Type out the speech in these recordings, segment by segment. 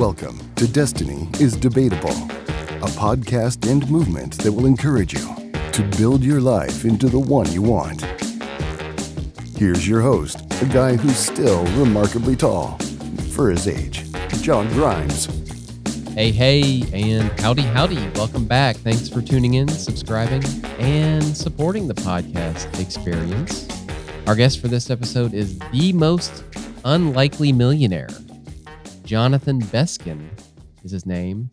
Welcome to Destiny is Debatable, a podcast and movement that will encourage you to build your life into the one you want. Here's your host, a guy who's still remarkably tall for his age, John Grimes. Hey, hey, and howdy, howdy. Welcome back. Thanks for tuning in, subscribing, and supporting the podcast experience. Our guest for this episode is the most unlikely millionaire. Jonathan Beskin is his name,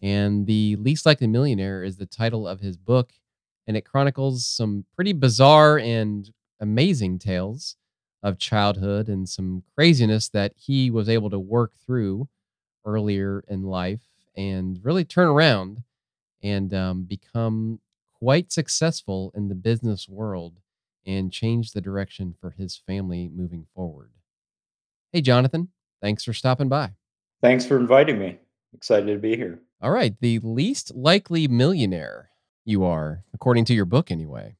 and The Least Likely Millionaire is the title of his book, and it chronicles some pretty bizarre and amazing tales of childhood and some craziness that he was able to work through earlier in life and really turn around and um, become quite successful in the business world and change the direction for his family moving forward. Hey, Jonathan, thanks for stopping by. Thanks for inviting me. Excited to be here. All right. The least likely millionaire you are, according to your book, anyway.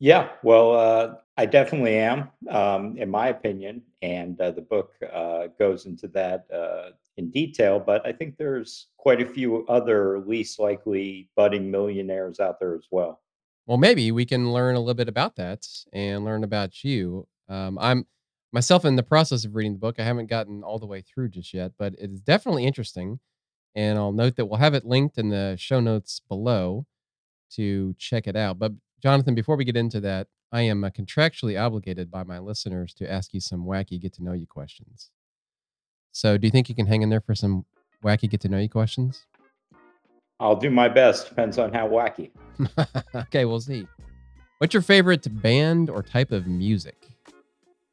Yeah, well, uh, I definitely am, um, in my opinion. And uh, the book uh, goes into that uh, in detail. But I think there's quite a few other least likely budding millionaires out there as well. Well, maybe we can learn a little bit about that and learn about you. Um, I'm myself in the process of reading the book. I haven't gotten all the way through just yet, but it is definitely interesting. And I'll note that we'll have it linked in the show notes below to check it out. But Jonathan, before we get into that, I am uh, contractually obligated by my listeners to ask you some wacky get to know you questions. So, do you think you can hang in there for some wacky get to know you questions? I'll do my best. Depends on how wacky. okay, we'll see. What's your favorite band or type of music?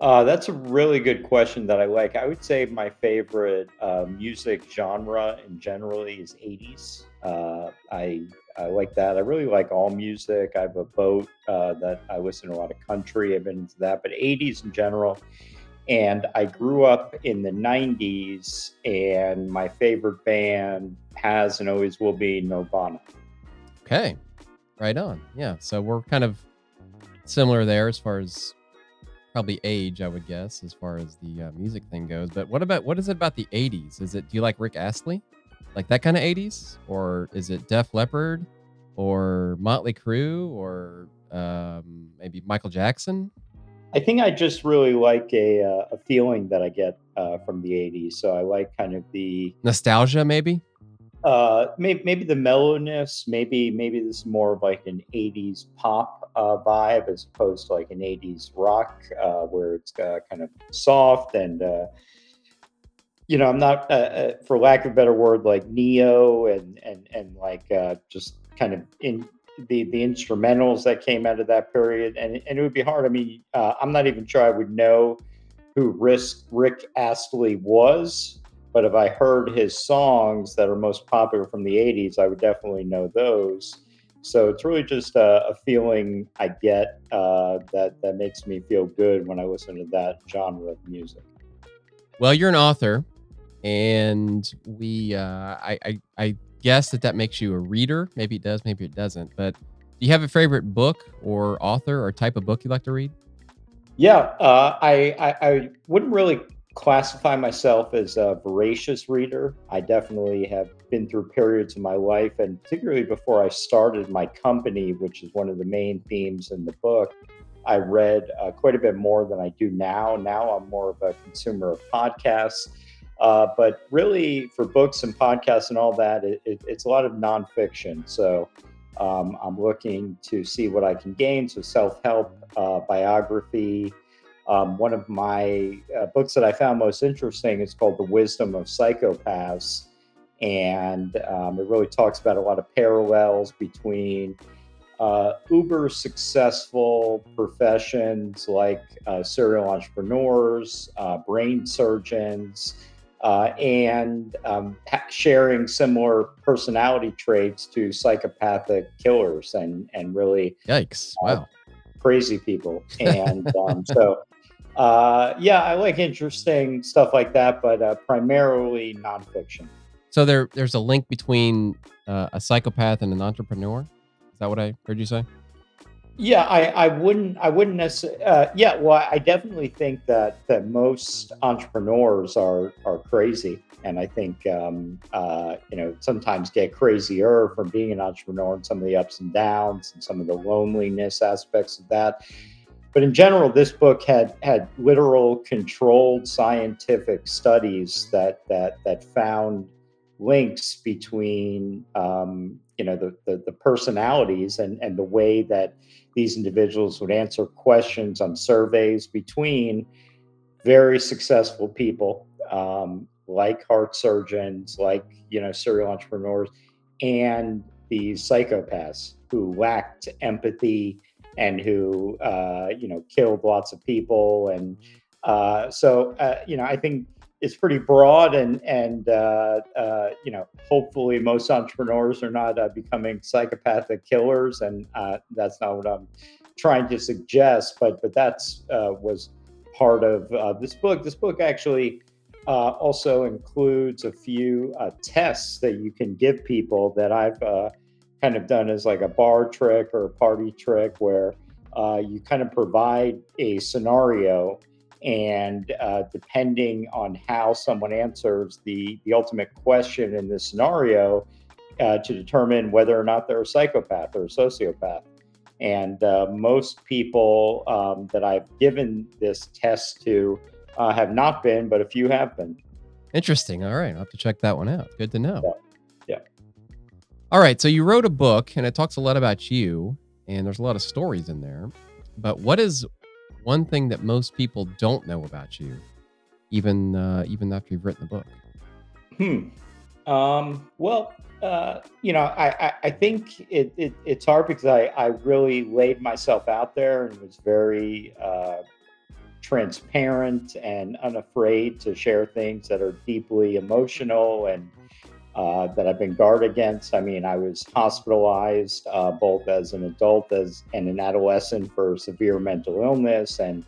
Uh, that's a really good question that I like. I would say my favorite uh, music genre in generally is 80s. Uh, I I like that. I really like all music. I have a boat uh, that I listen to a lot of country. I've been into that, but 80s in general. And I grew up in the 90s, and my favorite band has and always will be Nirvana. Okay, right on. Yeah, so we're kind of similar there as far as probably age, I would guess, as far as the uh, music thing goes. But what about what is it about the '80s? Is it do you like Rick Astley, like that kind of '80s, or is it Def Leppard, or Motley Crue, or um, maybe Michael Jackson? I think I just really like a uh, a feeling that I get uh, from the '80s. So I like kind of the nostalgia, maybe. Uh, maybe, maybe the mellowness. Maybe maybe this is more of like an '80s pop uh, vibe as opposed to like an '80s rock, uh, where it's uh, kind of soft and uh, you know, I'm not, uh, for lack of a better word, like neo and and and like just kind of in the the instrumentals that came out of that period, and and it would be hard. I mean, I'm not even sure I would know who Rick Astley was but if I heard his songs that are most popular from the 80s, I would definitely know those. So it's really just a, a feeling I get uh, that, that makes me feel good when I listen to that genre of music. Well, you're an author, and we, uh, I, I, I guess that that makes you a reader. Maybe it does, maybe it doesn't. But do you have a favorite book or author or type of book you like to read? Yeah, uh, I, I, I wouldn't really classify myself as a voracious reader. I definitely have been through periods of my life, and particularly before I started my company, which is one of the main themes in the book, I read uh, quite a bit more than I do now. Now I'm more of a consumer of podcasts. Uh, but really, for books and podcasts and all that, it, it, it's a lot of nonfiction. So um, I'm looking to see what I can gain. So self help, uh, biography, um, one of my uh, books that I found most interesting is called The Wisdom of Psychopaths. And um, it really talks about a lot of parallels between uh, uber successful professions like uh, serial entrepreneurs, uh, brain surgeons, uh, and um, sharing similar personality traits to psychopathic killers and, and really yikes. uh, wow. crazy people. And um, so uh, yeah, I like interesting stuff like that, but uh, primarily nonfiction. So there, there's a link between uh, a psychopath and an entrepreneur. Is that what I heard you say? Yeah, I, I wouldn't, I wouldn't necessarily. Uh, yeah, well, I definitely think that that most entrepreneurs are are crazy. and I think um, uh, you know sometimes get crazier from being an entrepreneur and some of the ups and downs and some of the loneliness aspects of that. But in general, this book had had literal controlled scientific studies that that that found links between um, you know the, the, the personalities and and the way that these individuals would answer questions on surveys between very successful people um, like heart surgeons, like you know serial entrepreneurs, and these psychopaths who lacked empathy and who uh, you know killed lots of people. And uh, so uh, you know I think it's pretty broad and and uh, uh, you know hopefully most entrepreneurs are not uh, becoming psychopathic killers. And that's not what I'm trying to suggest but but that's was part of this book. This book actually also includes a few tests that you can give people that I've kind of done as like a bar trick or a party trick where uh, you kind of provide a scenario and uh, depending on how someone answers the, the ultimate question in this scenario uh, to determine whether or not they're a psychopath or a sociopath. And uh, most people um, that i've given this test to uh, have not been but a few have been. Interesting. All right. I'll have to check that one out. Good to know. Yeah. All right, so you wrote a book and it talks a lot about you and there's a lot of stories in there. But what is one thing that most people don't know about you even uh, even after you've written the book? Hmm. Um, well, uh, you know, I, I, I think it, it, it's hard because I, I really laid myself out there and was very uh, transparent and unafraid to share things that are deeply emotional and uh, that I've been guarded against. I mean, I was hospitalized uh, both as an adult as and an adolescent for severe mental illness and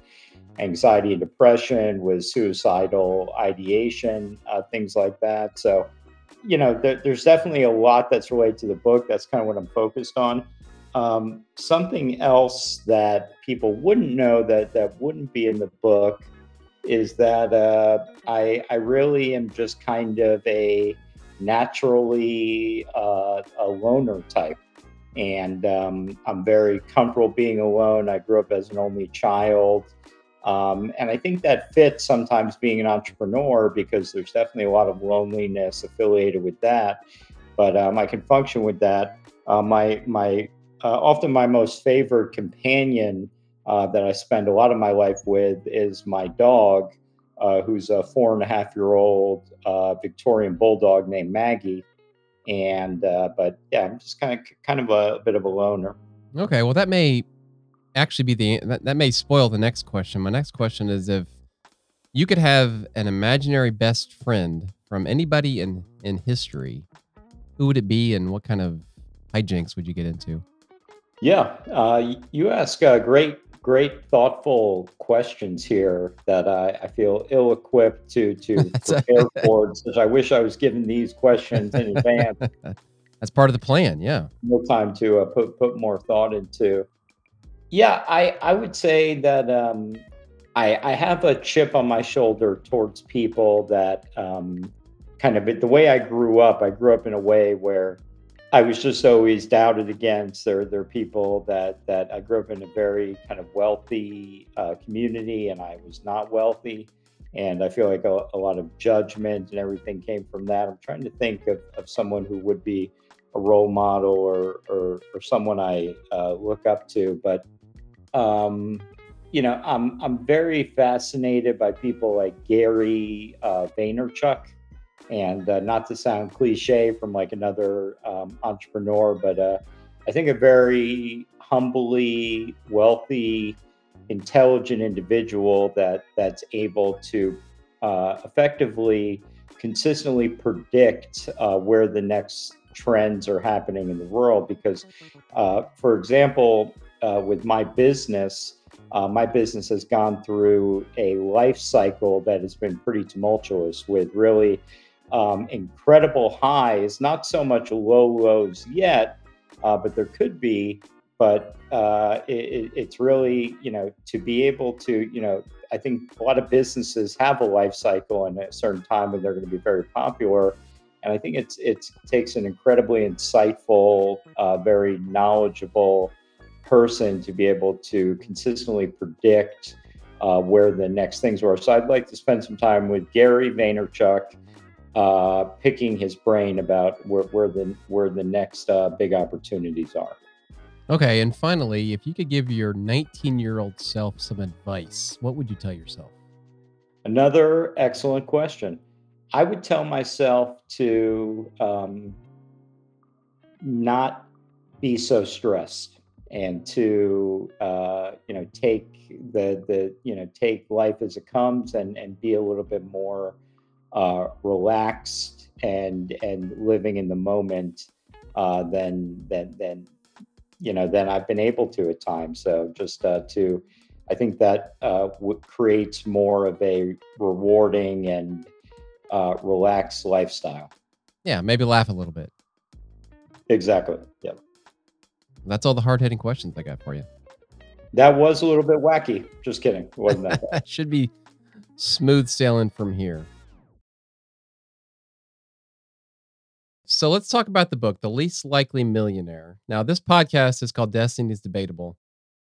anxiety and depression, with suicidal ideation, uh, things like that. So, you know, there, there's definitely a lot that's related to the book. That's kind of what I'm focused on. Um, something else that people wouldn't know that that wouldn't be in the book is that uh, I I really am just kind of a naturally uh, a loner type. And um, I'm very comfortable being alone. I grew up as an only child. Um, and I think that fits sometimes being an entrepreneur because there's definitely a lot of loneliness affiliated with that. But um, I can function with that. Uh, my my uh, often my most favored companion uh, that I spend a lot of my life with is my dog, uh, who's a four and a half year old uh, Victorian bulldog named Maggie. And uh, but yeah, I'm just kind of kind of a, a, bit of a loner. Okay, well that may actually be the that, that may spoil the next question. My next question is if you could have an imaginary best friend from anybody in in history, who would it be, and what kind of hijinks would you get into? Yeah, uh, you ask a great great, thoughtful questions here that I, I feel ill-equipped to to prepare for. Since I wish I was given these questions in advance. That's part of the plan. Yeah. No time to uh, put put more thought into. Yeah, I I would say that um, I I have a chip on my shoulder towards people that um, kind of the way I grew up. I grew up in a way where I was just always doubted against. There, there are people that that I grew up in a very kind of wealthy uh, community, and I was not wealthy, and I feel like a, a, lot of judgment and everything came from that. I'm trying to think of, of someone who would be a role model or or, or someone I uh, look up to, but um, you know, I'm I'm very fascinated by people like Gary uh, Vaynerchuk and uh, not to sound cliche from like another um, entrepreneur, but uh, I think a very humbly wealthy, intelligent individual that that's able to uh, effectively, consistently predict uh, where the next trends are happening in the world. Because, uh, for example, uh, with my business. Uh, my business has gone through a life cycle that has been pretty tumultuous with really um, incredible highs, not so much low lows yet, uh, but there could be. But uh, it, it's really, you know, to be able to, you know, I think a lot of businesses have a life cycle and a certain time when they're going to be very popular. And I think it's it takes an incredibly insightful, uh, very knowledgeable person to be able to consistently predict uh, where the next things were. So I'd like to spend some time with Gary Vaynerchuk, uh, picking his brain about where, where the where the next uh, big opportunities are. Okay, and finally, if you could give your 19 year old self some advice, what would you tell yourself? Another excellent question. I would tell myself to um, not be so stressed and to uh, you know take the the you know take life as it comes and and be a little bit more uh, relaxed and and living in the moment uh, than than than you know than I've been able to at times. So just uh, to I think that uh, w- creates more of a rewarding and uh, relaxed lifestyle. Yeah, maybe laugh a little bit. Exactly. Yep. That's all the hard hitting questions I got for you. That was a little bit wacky. Just kidding. It wasn't that. Should be smooth sailing from here. So let's talk about the book, The Least Likely Millionaire. Now, this podcast is called Destiny is Debatable.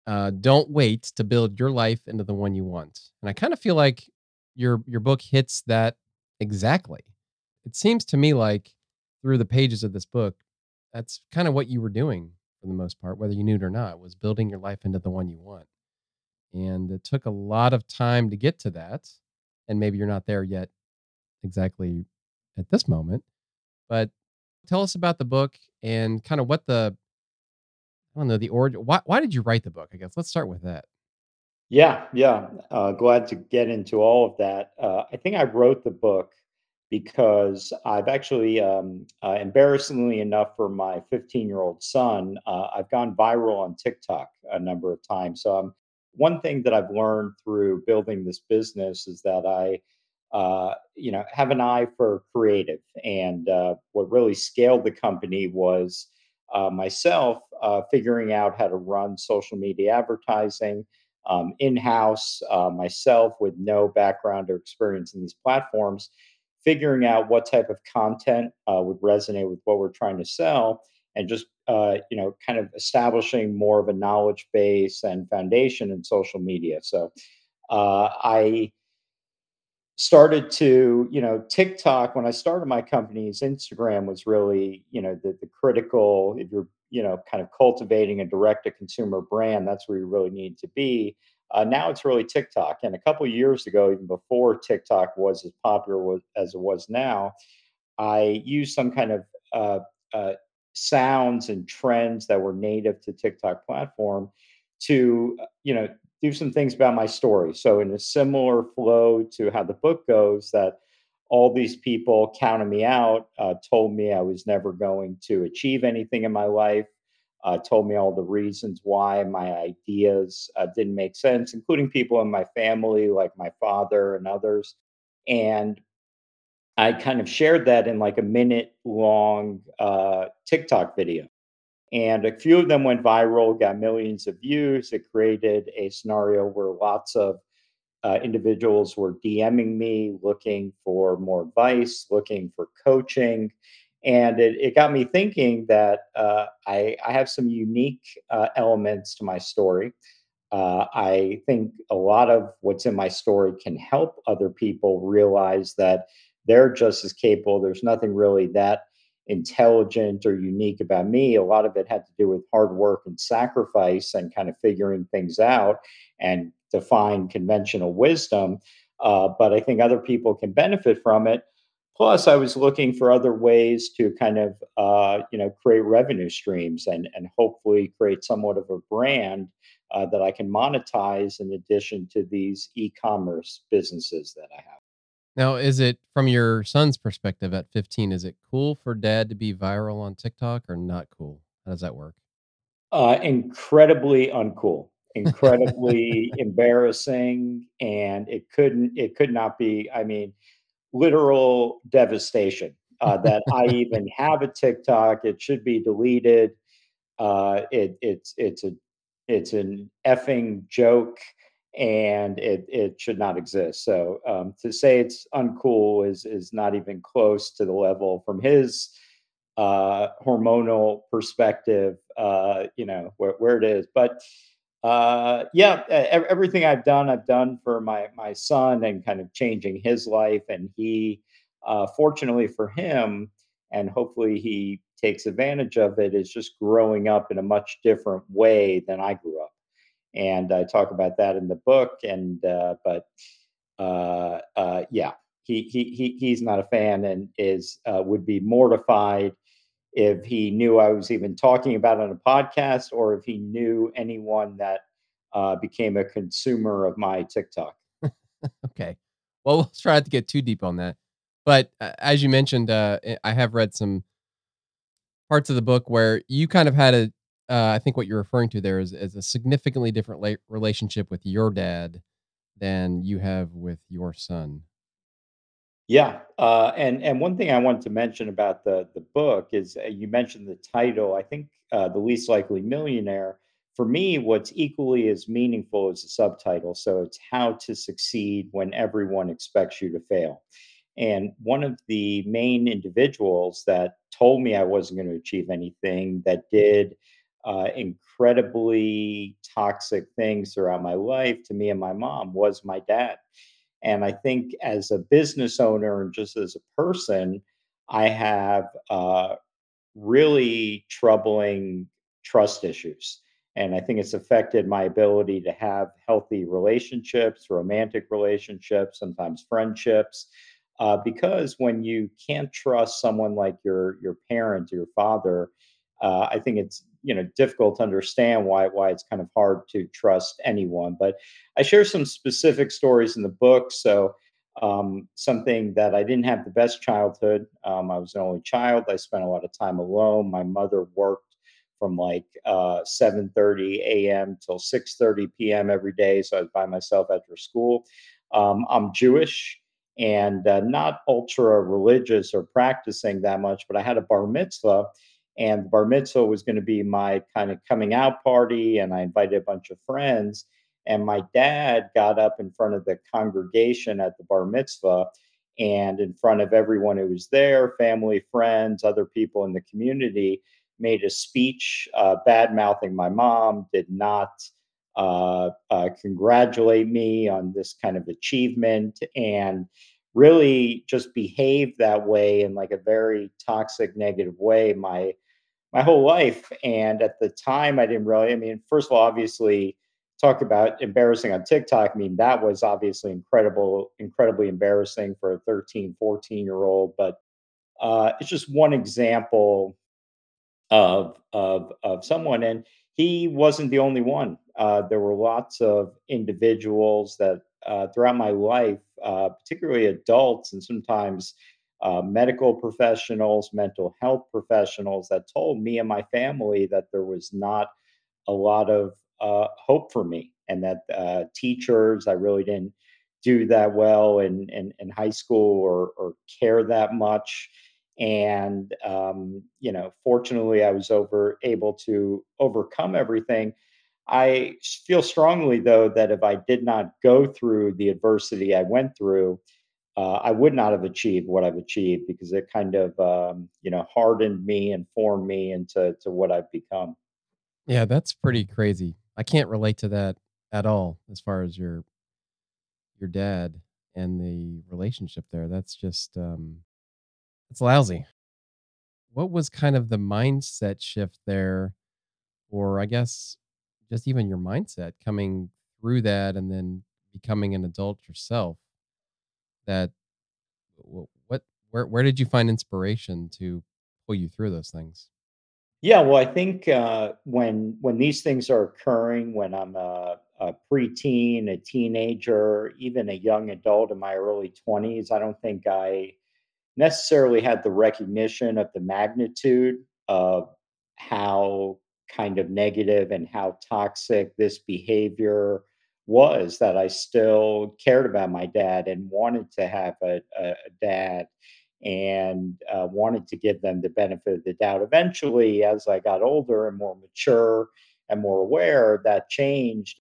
Uh, don't wait to build your life into the one you want. And I kind of feel like your your book hits that exactly. It seems to me like through the pages of this book, that's kind of what you were doing for the most part, whether you knew it or not, was building your life into the one you want. And it took a lot of time to get to that. And maybe you're not there yet exactly at this moment. But tell us about the book and kind of what the, I don't know, the origin. Why, why did you write the book? I guess let's start with that. Yeah, yeah. Uh, glad to get into all of that. Uh, I think I wrote the book because I've actually, um, uh, embarrassingly enough, for my 15 year old son, uh, I've gone viral on TikTok a number of times. So, um, one thing that I've learned through building this business is that I, uh, you know, have an eye for creative. And uh, what really scaled the company was uh, myself uh, figuring out how to run social media advertising. Um, in house, myself with no background or experience in these platforms, figuring out what type of content uh, would resonate with what we're trying to sell and just uh, you know kind of establishing more of a knowledge base and foundation in social media so uh, i started to you know tiktok when i started my company's instagram was really you know the, the critical if you're you know kind of cultivating a direct to consumer brand that's where you really need to be uh, now it's really TikTok. And a couple years ago, even before TikTok was as popular as it was now, I used some kind of uh, uh, sounds and trends that were native to TikTok platform to, uh, you know, do some things about my story. So in a similar flow to how the book goes, that all these people counted me out, uh, told me I was never going to achieve anything in my life uh, told me all the reasons why my ideas uh, didn't make sense, including people in my family, like my father and others. And I kind of shared that in like a minute long uh, TikTok video. And a few of them went viral, got millions of views. It created a scenario where lots of uh, individuals were DMing me looking for more advice, looking for coaching and it, it got me thinking that uh, I, I, have some unique uh, elements to my story. Uh, I think a lot of what's in my story can help other people realize that they're just as capable. There's nothing really that intelligent or unique about me. A lot of it had to do with hard work and sacrifice and kind of figuring things out and define conventional wisdom. Uh, but I think other people can benefit from it Plus, I was looking for other ways to kind of, uh, you know, create revenue streams and and hopefully create somewhat of a brand uh, that I can monetize in addition to these e-commerce businesses that I have. Now, is it from your son's perspective at 15? Is it cool for dad to be viral on TikTok or not cool? How does that work? Uh, incredibly uncool, incredibly embarrassing, and it couldn't, it could not be. I mean, literal devastation uh, that I even have a TikTok. It should be deleted. Uh, it, it's it's a it's an effing joke, and it it should not exist. So um, to say it's uncool is is not even close to the level from his uh, hormonal perspective. Uh, you know where, where it is, but uh, yeah, everything I've done, I've done for my my son and kind of changing his life. And he, uh, fortunately for him, and hopefully he takes advantage of it, is just growing up in a much different way than I grew up. And I talk about that in the book. And uh, but uh, uh, yeah, he he he he's not a fan and is uh, would be mortified if he knew I was even talking about on a podcast or if he knew anyone that uh, became a consumer of my TikTok. okay. Well, we'll try not to get too deep on that. But uh, as you mentioned, I have read some parts of the book where you kind of had a, uh, I think what you're referring to there is, is a significantly different la- relationship with your dad than you have with your son. Yeah, uh, and and one thing I wanted to mention about the the book is uh, you mentioned the title. I think uh, the least likely millionaire. For me, what's equally as meaningful as the subtitle. So it's how to succeed when everyone expects you to fail. And one of the main individuals that told me I wasn't going to achieve anything, that did uh, incredibly toxic things throughout my life to me and my mom, was my dad. And I think as a business owner and just as a person, I have uh, really troubling trust issues. And I think it's affected my ability to have healthy relationships, romantic relationships, sometimes friendships. Uh, because when you can't trust someone like your your parent your father, uh, I think it's you know difficult to understand why why it's kind of hard to trust anyone. But I share some specific stories in the book. So um, something that I didn't have the best childhood. Um, I was an only child. I spent a lot of time alone. My mother worked from like uh, 7:30 a.m. till 6:30 p.m. every day, so I was by myself after school. Um, I'm Jewish and uh, not ultra religious or practicing that much, but I had a bar mitzvah and the bar mitzvah was going to be my kind of coming out party and i invited a bunch of friends and my dad got up in front of the congregation at the bar mitzvah and in front of everyone who was there family friends other people in the community made a speech uh, bad mouthing my mom did not uh, uh, congratulate me on this kind of achievement and really just behaved that way in like a very toxic negative way. My my whole life. And at the time, I didn't really, I mean, first of all, obviously, talk about embarrassing on TikTok. I mean, that was obviously incredible, incredibly embarrassing for a 13, 14 year old. But uh, it's just one example of, of, of someone. And he wasn't the only one. Uh, there were lots of individuals that uh, throughout my life, uh, particularly adults, and sometimes uh, medical professionals, mental health professionals that told me and my family that there was not a lot of uh, hope for me and that uh, teachers, I really didn't do that well in, in, in high school or, or care that much. And, um, you know, fortunately, I was over able to overcome everything. I feel strongly, though, that if I did not go through the adversity I went through, uh, I would not have achieved what I've achieved because it kind of um, you know hardened me and formed me into to what I've become. Yeah, that's pretty crazy. I can't relate to that at all as far as your your dad and the relationship there. That's just um it's lousy. What was kind of the mindset shift there or I guess just even your mindset coming through that and then becoming an adult yourself? That what where where did you find inspiration to pull you through those things? Yeah, well, I think uh, when when these things are occurring, when I'm a, a preteen, a teenager, even a young adult in my early twenties, I don't think I necessarily had the recognition of the magnitude of how kind of negative and how toxic this behavior was that I still cared about my dad and wanted to have a, a, dad and uh, wanted to give them the benefit of the doubt. Eventually, as I got older and more mature and more aware, that changed.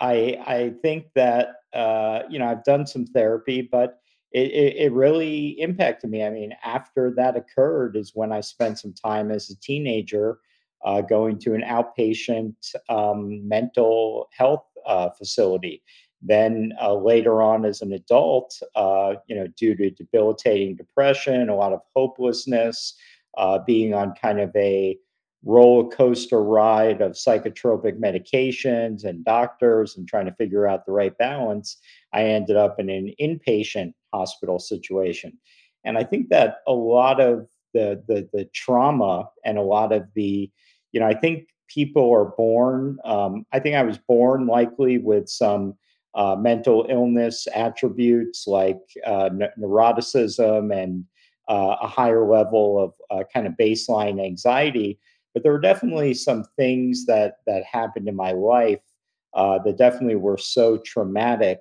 I I think that uh, you know I've done some therapy, but it, it, it really impacted me. I mean, after that occurred is when I spent some time as a teenager uh, going to an outpatient um, mental health uh, facility. Then uh, later on, as an adult, uh, you know, due to debilitating depression, a lot of hopelessness, uh, being on kind of a roller coaster ride of psychotropic medications and doctors and trying to figure out the right balance, I ended up in an inpatient hospital situation. And I think that a lot of the the, the trauma and a lot of the, you know, I think people are born. Um, I think I was born likely with some uh, mental illness attributes like uh, neuroticism and uh, a higher level of uh, kind of baseline anxiety but there were definitely some things that that happened in my life uh, that definitely were so traumatic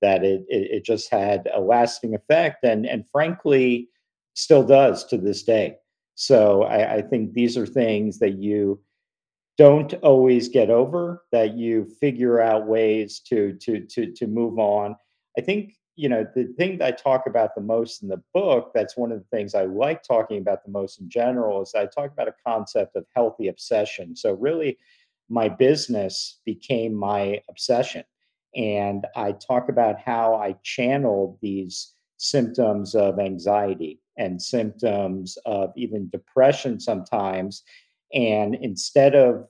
that it, it, it just had a lasting effect, and and frankly, still does to this day. So I, I think these are things that you don't always get over that you figure out ways to to to to move on i think you know, the thing that I talk about the most in the book, that's one of the things I like talking about the most in general, is I talk about a concept of healthy obsession. So, really, my business became my obsession. And I talk about how I channeled these symptoms of anxiety and symptoms of even depression sometimes. And instead of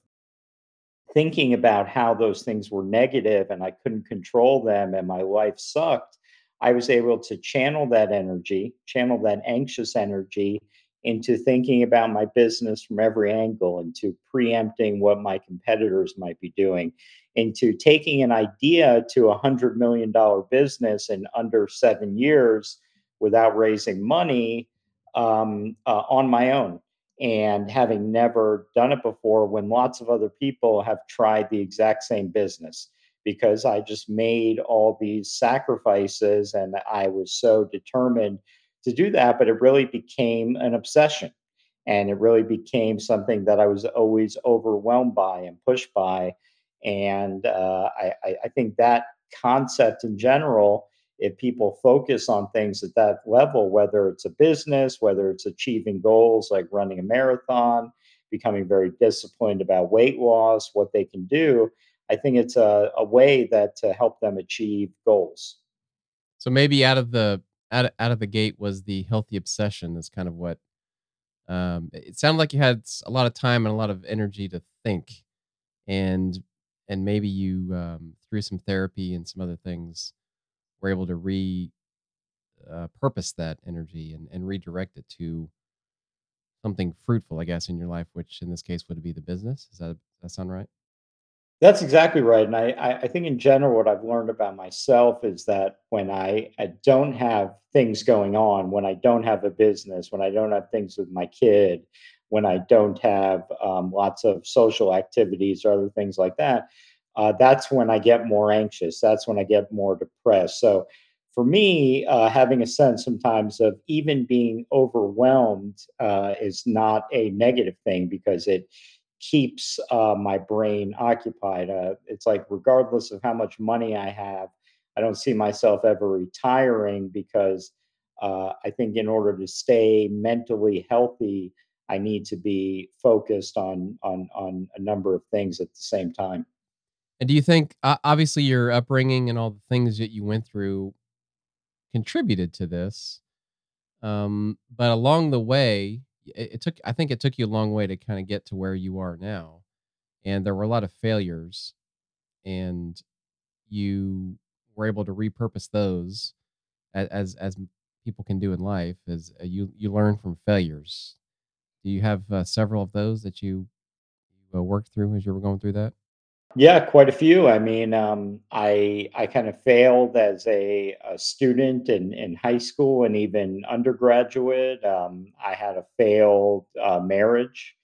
thinking about how those things were negative and I couldn't control them and my life sucked, I was able to channel that energy, channel that anxious energy into thinking about my business from every angle, into preempting what my competitors might be doing, into taking an idea to a $100 million business in under seven years without raising money um, uh, on my own and having never done it before when lots of other people have tried the exact same business because I just made all these sacrifices and I was so determined to do that. But it really became an obsession. And it really became something that I was always overwhelmed by and pushed by. And uh, I, I think that concept in general, if people focus on things at that level, whether it's a business, whether it's achieving goals like running a marathon, becoming very disciplined about weight loss, what they can do, I think it's a, a way that to help them achieve goals. So maybe out of the out of, out of the gate was the healthy obsession. Is kind of what um, it sounded like you had a lot of time and a lot of energy to think, and and maybe you um, through some therapy and some other things were able to re uh, purpose that energy and, and redirect it to something fruitful, I guess, in your life, which in this case would be the business. Is that that sound right? That's exactly right. And I, I, I think in general, what I've learned about myself is that when I, I don't have things going on, when I don't have a business, when I don't have things with my kid, when I don't have um, lots of social activities or other things like that, uh, that's when I get more anxious. That's when I get more depressed. So for me, uh, having a sense sometimes of even being overwhelmed uh, is not a negative thing because it keeps uh, my brain occupied. Uh, it's like, regardless of how much money I have, I don't see myself ever retiring because uh, I think in order to stay mentally healthy, I need to be focused on on on a number of things at the same time. And do you think, obviously, your upbringing and all the things that you went through contributed to this? Um, but along the way, it, took I think it took you a long way to kind of get to where you are now. And there were a lot of failures and you were able to repurpose those as as, people can do in life as uh, you you learn from failures. Do you have uh, several of those that you, you uh, worked through as you were going through that? Yeah, quite a few. I mean, um, I I kind of failed as a, a student in, in high school and even undergraduate. Um, I had a failed uh, marriage.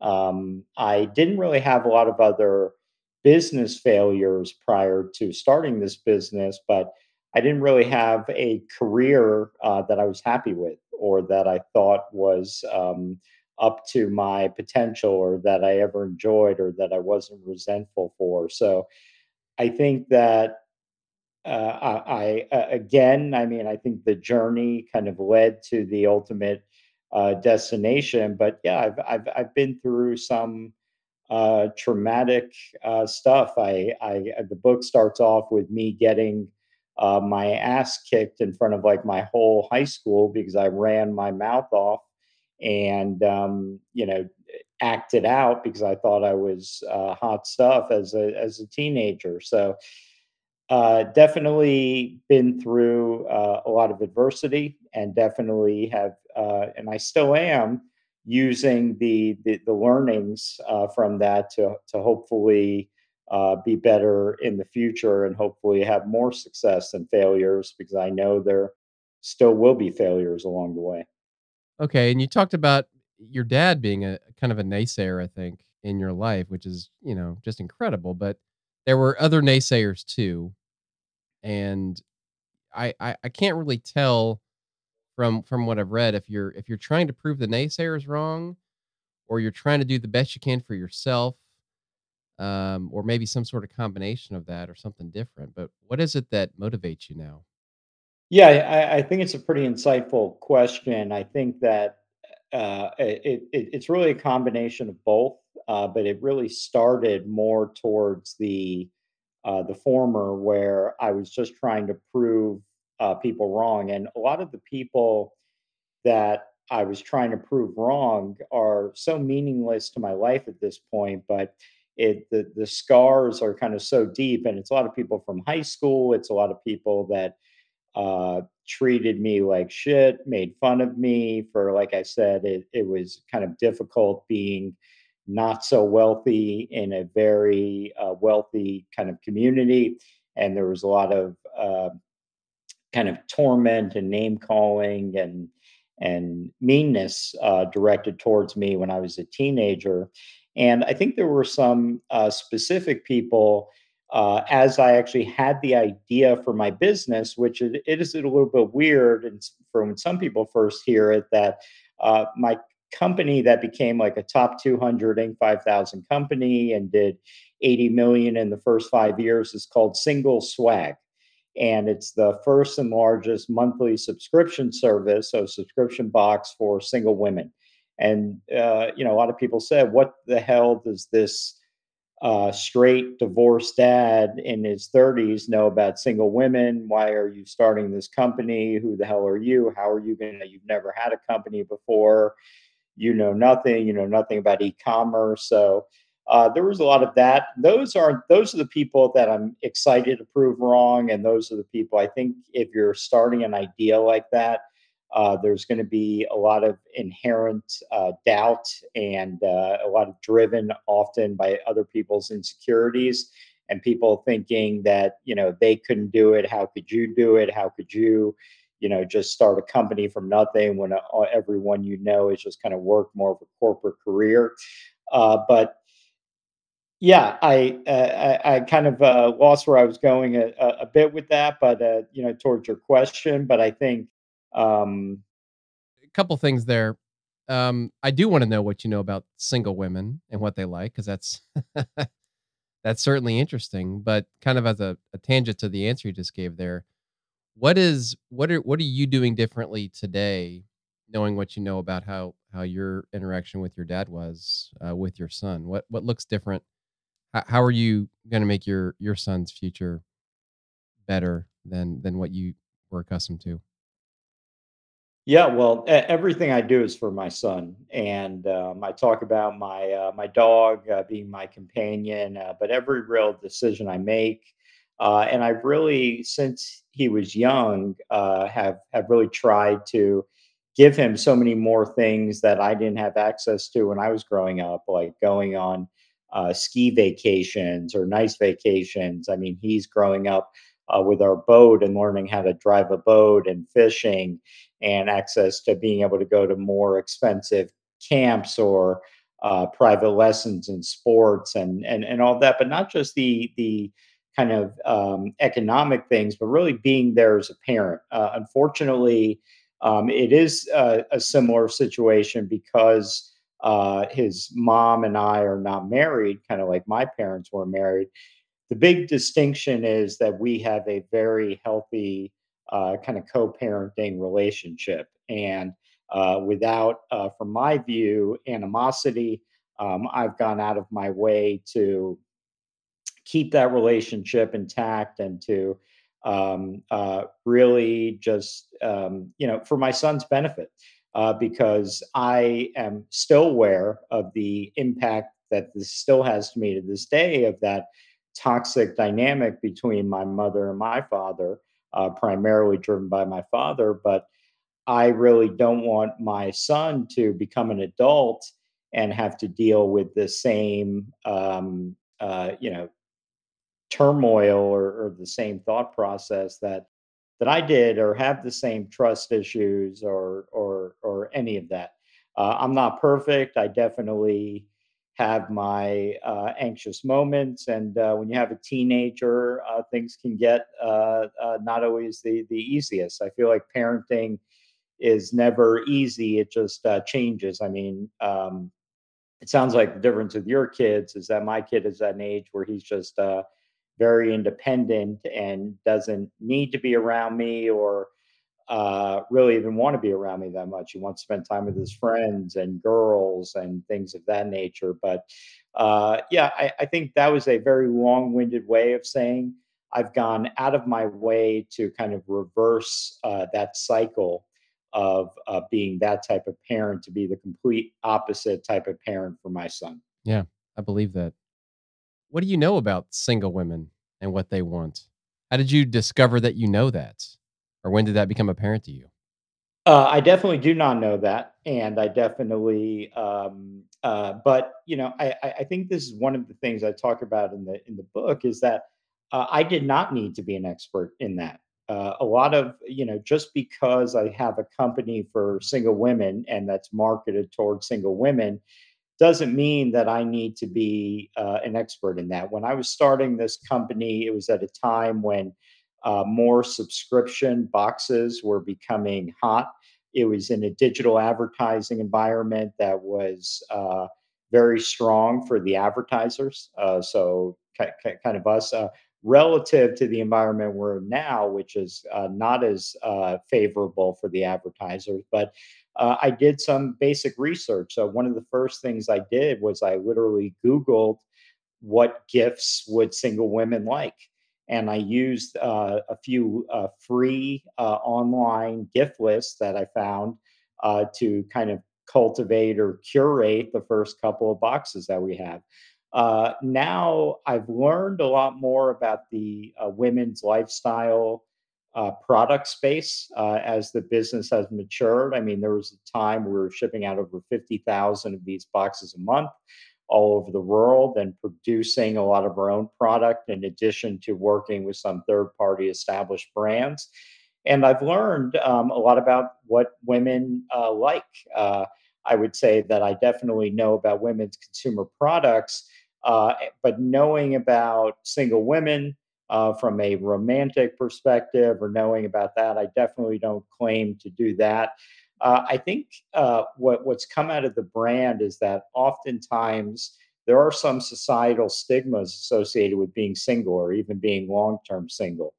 Um, I didn't really have a lot of other business failures prior to starting this business, but I didn't really have a career uh, that I was happy with or that I thought was um, up to my potential or that I ever enjoyed or that I wasn't resentful for. So I think that uh, I, I again, I mean, I think the journey kind of led to the ultimate uh, destination. But yeah, I've I've I've been through some uh, traumatic uh, stuff. I, I the book starts off with me getting uh, my ass kicked in front of like my whole high school because I ran my mouth off and um, you know acted out because I thought I was uh, hot stuff as a as a teenager. So uh, definitely been through uh, a lot of adversity and definitely have, uh, and I still am using the the, the learnings uh, from that to to hopefully uh, be better in the future and hopefully have more success than failures because I know there still will be failures along the way. Okay, and you talked about your dad being a kind of a naysayer, I think, in your life, which is you know just incredible. But there were other naysayers too and I, I I can't really tell from from what I've read if you're if you're trying to prove the naysayers wrong, or you're trying to do the best you can for yourself, um, or maybe some sort of combination of that or something different. But what is it that motivates you now? Yeah, I, I think it's a pretty insightful question. I think that uh, it, it, it's really a combination of both, uh, but it really started more towards the uh, the former, where I was just trying to prove uh, people wrong. And a lot of the people that I was trying to prove wrong are so meaningless to my life at this point, but it the the scars are kind of so deep and it's a lot of people from high school it's a lot of people that uh, treated me like shit made fun of me for like i said it, it was kind of difficult being not so wealthy in a very uh, wealthy kind of community. And there was a lot of uh, kind of torment and name calling and and meanness uh, directed towards me when I was a teenager. And I think there were some uh, specific people uh, as I actually had the idea for my business, which it, it is a little bit weird, and for when some people first hear it, that uh, my company that became like a top 200 Inc. 5000 company and did 80 million in the first five years is called Singles Swag. And it's the first and largest monthly subscription service, so subscription box for single women. And, uh, you know, a lot of people said, what the hell does this uh, straight divorced dad in his 30s know about single women? Why are you starting this company? Who the hell are you? How are you going to? You've never had a company before you know nothing, you know nothing about e-commerce. So uh, there was a lot of that. Those are those are the people that I'm excited to prove wrong, and those are the people I think if you're starting an idea like that, uh, there's going to be a lot of inherent uh, doubt and uh, a lot of driven often by other people's insecurities and people thinking that you know they couldn't do it. How could you do it? How could you? you know just start a company from nothing when uh, everyone you know is just kind of work more of a corporate career uh, but yeah i uh, I, I, kind of uh, lost where i was going a, a bit with that but uh, you know towards your question but i think um, a couple things there um, i do want to know what you know about single women and what they like because that's that's certainly interesting but kind of as a, a tangent to the answer you just gave there what is what are what are you doing differently today, knowing what you know about how how your interaction with your dad was uh, with your son? What what looks different? How, how are you going to make your your son's future better than than what you were accustomed to? Yeah, well, everything I do is for my son, and um, I talk about my uh, my dog uh, being my companion. Uh, but every real decision I make, uh, and I've really, since he was young, uh, have have really tried to give him so many more things that I didn't have access to when I was growing up, like going on uh, ski vacations or nice vacations. I mean, he's growing up uh, with our boat and learning how to drive a boat and fishing and access to being able to go to more expensive camps or uh, private lessons in sports and and and all that, but not just the the kind of um, economic things, but really being there as a parent. Uh, unfortunately, um, it is a, a, similar situation because uh, his mom and I are not married, kind of like my parents were married. the big distinction is that we have a very healthy uh, kind of co-parenting relationship, and uh, without, uh, from my view, animosity. Um, I've gone out of my way to keep that relationship intact and to um, uh, really just um, you know for my son's benefit uh, because I am still aware of the impact that this still has to me to this day of that toxic dynamic between my mother and my father, uh, primarily driven by my father. But I really don't want my son to become an adult and have to deal with the same, um, uh, you know, turmoil or, or the same thought process that that I did, or have the same trust issues, or or or any of that. Uh, I'm not perfect. I definitely have my uh, anxious moments, and uh, when you have a teenager, uh, things can get uh, uh, not always the the easiest. I feel like parenting is never easy. It just changes. I mean. Um, it sounds like the difference with your kids is that my kid is at an age where he's just very independent and doesn't need to be around me or uh, really even want to be around me that much. He wants to spend time with his friends and girls and things of that nature. But uh, yeah, I, I, think that was a very long winded way of saying I've gone out of my way to kind of reverse uh, that cycle of uh, being that type of parent to be the complete opposite type of parent for my son. Yeah, I believe that. What do you know about single women and what they want? How did you discover that you know that? Or when did that become apparent to you? Uh, I definitely do not know that, and I definitely, um, uh, but you know, I, I think this is one of the things I talk about in the in the book is that uh, I did not need to be an expert in that. Uh, a lot of you know, just because I have a company for single women and that's marketed towards single women, doesn't mean that I need to be uh, an expert in that. When I was starting this company, it was at a time when uh, more subscription boxes were becoming hot. It was in a digital advertising environment that was uh, very strong for the advertisers. Uh, so, kind of us. Uh, relative to the environment we're in now, which is uh, not as favorable for the advertisers, but uh, I did some basic research. So one of the first things I did was I literally Googled what gifts would single women like. And I used uh, a few uh, free uh, online gift lists that I found uh, to kind of cultivate or curate the first couple of boxes that we have. Uh, now I've learned a lot more about the women's lifestyle uh, product space uh, as the business has matured. I mean, there was a time we were shipping out over 50,000 of these boxes a month all over the world and producing a lot of our own product in addition to working with some third party established brands. And I've learned um, a lot about what women uh, like. Uh, I would say that I definitely know about women's consumer products, uh, but knowing about single women, uh, from a romantic perspective or knowing about that. I definitely don't claim to do that. Uh, I think uh, what what's come out of the brand is that oftentimes there are some societal stigmas associated with being single or even being long term single,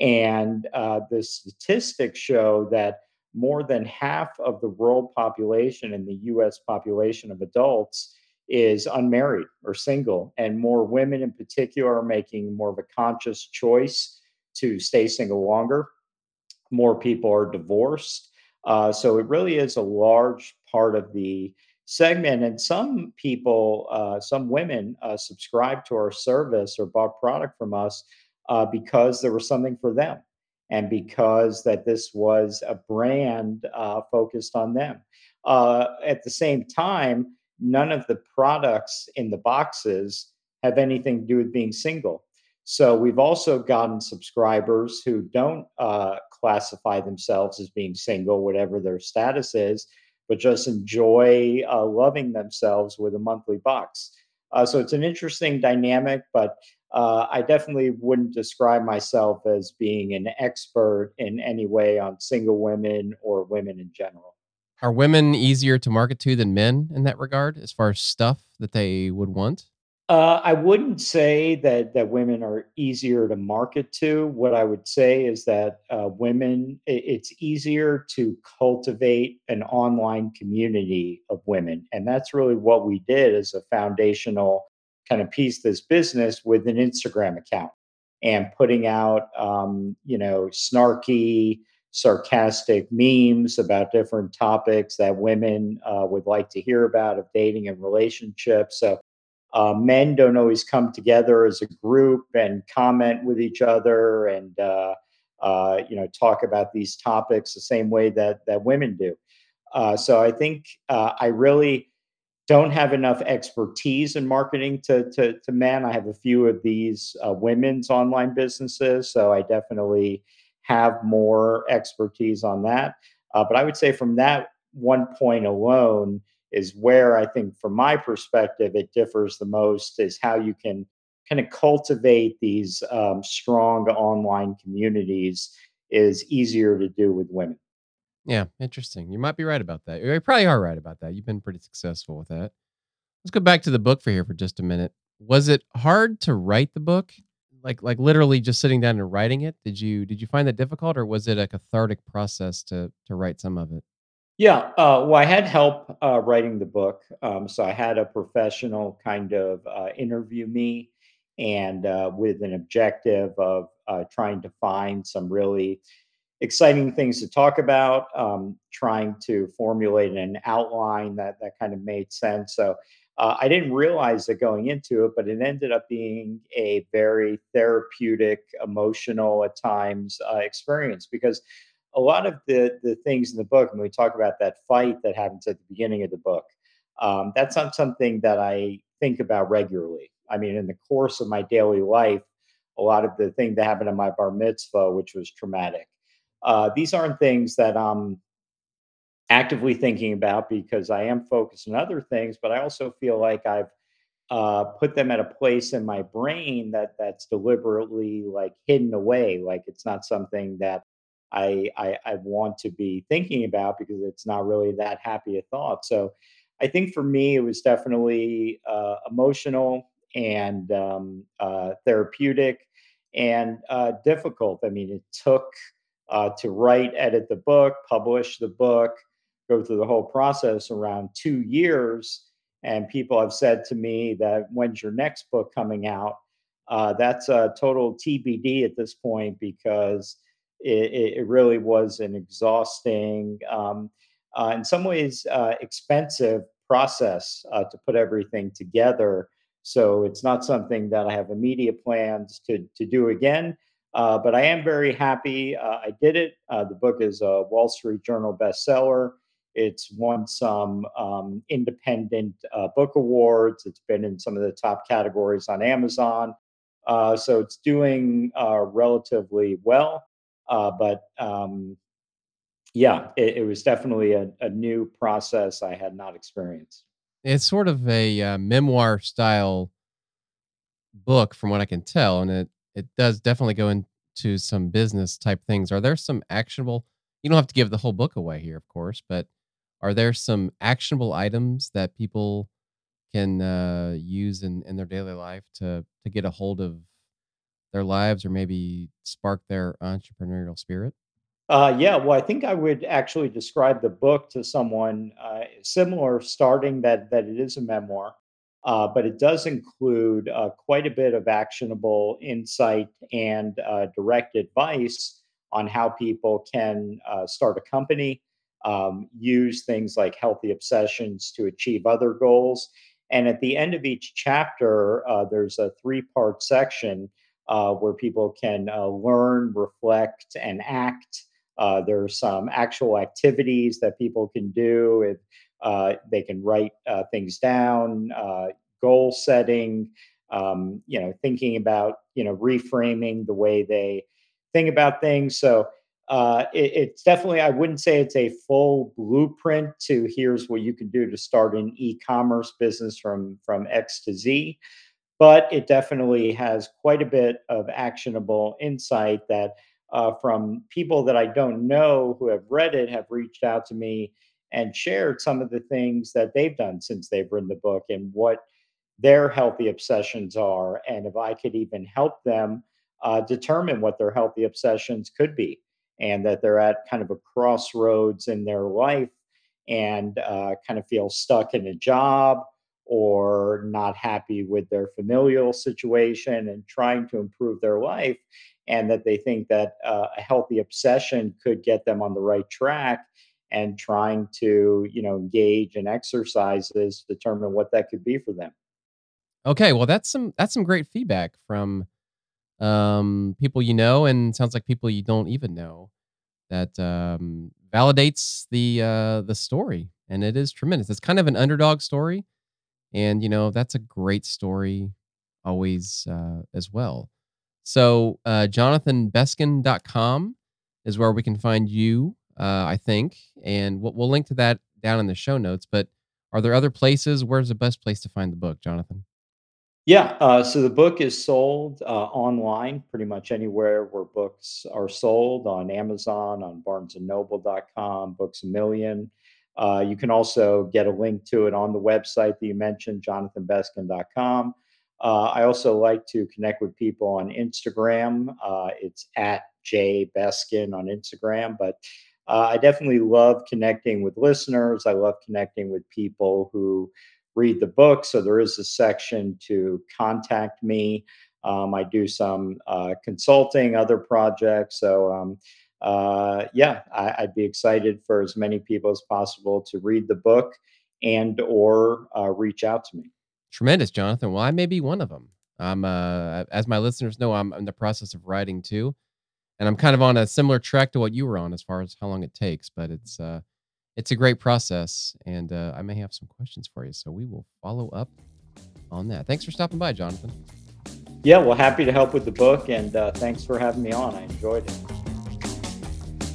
and uh, the statistics show that more than half of the world population and the U.S. population of adults is unmarried or single, and more women in particular are making more of a conscious choice to stay single longer. More people are divorced. Uh, so it really is a large part of the segment. And some people, uh, some women, uh, subscribe to our service or bought product from us uh, because there was something for them and because that this was a brand uh, focused on them. Uh, at the same time, none of the products in the boxes have anything to do with being single. So we've also gotten subscribers who don't uh, classify themselves as being single, whatever their status is, but just enjoy uh, loving themselves with a monthly box. Uh, so it's an interesting dynamic, but uh, I definitely wouldn't describe myself as being an expert in any way on single women or women in general. Are women easier to market to than men in that regard, as far as stuff that they would want? Uh, I wouldn't say that that women are easier to market to. What I would say is that uh, women, it's easier to cultivate an online community of women, and that's really what we did as a foundational kind of piece this business with an Instagram account and putting out, um, you know, snarky, sarcastic memes about different topics that women uh, would like to hear about of dating and relationships. So uh, men don't always come together as a group and comment with each other and uh, uh, you know talk about these topics the same way that that women do. Uh, so I think uh, I really don't have enough expertise in marketing to to, to men. I have a few of these uh, women's online businesses, so I definitely have more expertise on that. But I would say from that one point alone is where I think, from my perspective, it differs the most. Is how you can kind of cultivate these um, strong online communities is easier to do with women. Yeah, interesting. You might be right about that. You probably are right about that. You've been pretty successful with that. Let's go back to the book for here for just a minute. Was it hard to write the book? Like like literally just sitting down and writing it? Did you did you find that difficult or was it a cathartic process to to write some of it? Yeah, uh, well, I had help uh, writing the book, um, so I had a professional kind of uh, interview me, and uh, with an objective of uh, trying to find some really exciting things to talk about, um, trying to formulate an outline that that kind of made sense. So uh, I didn't realize it going into it, but it ended up being a very therapeutic, emotional at times experience because a lot of the the things in the book, when we talk about that fight that happens at the beginning of the book, um, that's not something that I think about regularly. I mean, in the course of my daily life, a lot of the thing that happened at my bar mitzvah, which was traumatic. Uh, these aren't things that I'm actively thinking about because I am focused on other things, but I also feel like I've uh, put them at a place in my brain that that's deliberately like hidden away. Like it's not something that I, I I want to be thinking about because it's not really that happy a thought. So I think for me it was definitely uh, emotional and um, uh, therapeutic and uh, difficult. I mean, it took uh, to write, edit the book, publish the book, go through the whole process around two years. And people have said to me that when's your next book coming out? Uh, that's a total TBD at this point because it, it really was an exhausting, um, uh, in some ways, uh, expensive process uh, to put everything together. So it's not something that I have immediate plans to to do again. Uh, but I am very happy uh, I did it. Uh, the book is a Wall Street Journal bestseller. It's won some um, independent uh, book awards. It's been in some of the top categories on Amazon. Uh, so it's doing uh, relatively well. Uh, but um, yeah, it, it was definitely a, a new process I had not experienced. It's sort of a uh, memoir style book from what I can tell and it it does definitely go into some business type things. Are there some actionable you don't have to give the whole book away here, of course, but are there some actionable items that people can uh, use in, in their daily life to to get a hold of their lives or maybe spark their entrepreneurial spirit? Uh, yeah, well, I think I would actually describe the book to someone uh, similar, starting that that it is a memoir, uh, but it does include uh, quite a bit of actionable insight and uh, direct advice on how people can uh, start a company, um, use things like healthy obsessions to achieve other goals, and at the end of each chapter, there's a three-part section uh, where people can uh, learn, reflect, and act uh, are some actual activities that people can do. Uh, they can write uh, things down, uh, goal setting, um, you know, thinking about, you know, reframing the way they think about things. So uh, it, it's definitely, I wouldn't say it's a full blueprint to here's what you can do to start an e-commerce business from from X to Z but it definitely has quite a bit of actionable insight that uh, from people that I don't know who have read it have reached out to me and shared some of the things that they've done since they've written the book and what their healthy obsessions are, and if I could even help them uh, determine what their healthy obsessions could be, and that they're at kind of a crossroads in their life and uh, kind of feel stuck in a job or not happy with their familial situation and trying to improve their life and that they think that uh, a healthy obsession could get them on the right track and trying to you know engage in exercises determine what that could be for them. Okay well that's some that's some great feedback from um, people you know and sounds like people you don't even know that um, validates the uh, the story and it is tremendous. It's kind of an underdog story and you know that's a great story always uh, as well so uh, jonathanbeskin.com is where we can find you uh, i think and we'll, we'll link to that down in the show notes but are there other places where's the best place to find the book jonathan yeah, uh, so the book is sold uh, online pretty much anywhere where books are sold on Amazon, on BarnesandNoble.com, Books a Million. Uh, you can also get a link to it on the website that you mentioned, jonathanbeskin.com. Uh, I also like to connect with people on Instagram. Uh, it's at jbeskin on Instagram, but uh, I definitely love connecting with listeners. I love connecting with people who read the book. So there is a section to contact me. Um, I do some uh, consulting, other projects. So um, uh, yeah, I, would be excited for as many people as possible to read the book and or uh, reach out to me. Tremendous, Jonathan. Well, I may be one of them. I'm, uh, as my listeners know, I'm in the process of writing too, and I'm kind of on a similar track to what you were on as far as how long it takes. But it's uh, it's a great process, and uh, I may have some questions for you. So we will follow up on that. Thanks for stopping by, Jonathan. Yeah, well, happy to help with the book, and uh, thanks for having me on. I enjoyed it.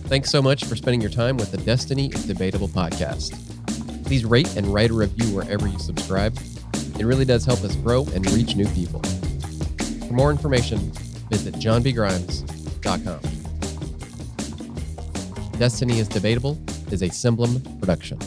Thanks so much for spending your time with the Destiny is Debatable podcast. Please rate and write a review wherever you subscribe. It really does help us grow and reach new people. For more information, visit johnbgrimes.com. Destiny is Debatable is a Cemblem production.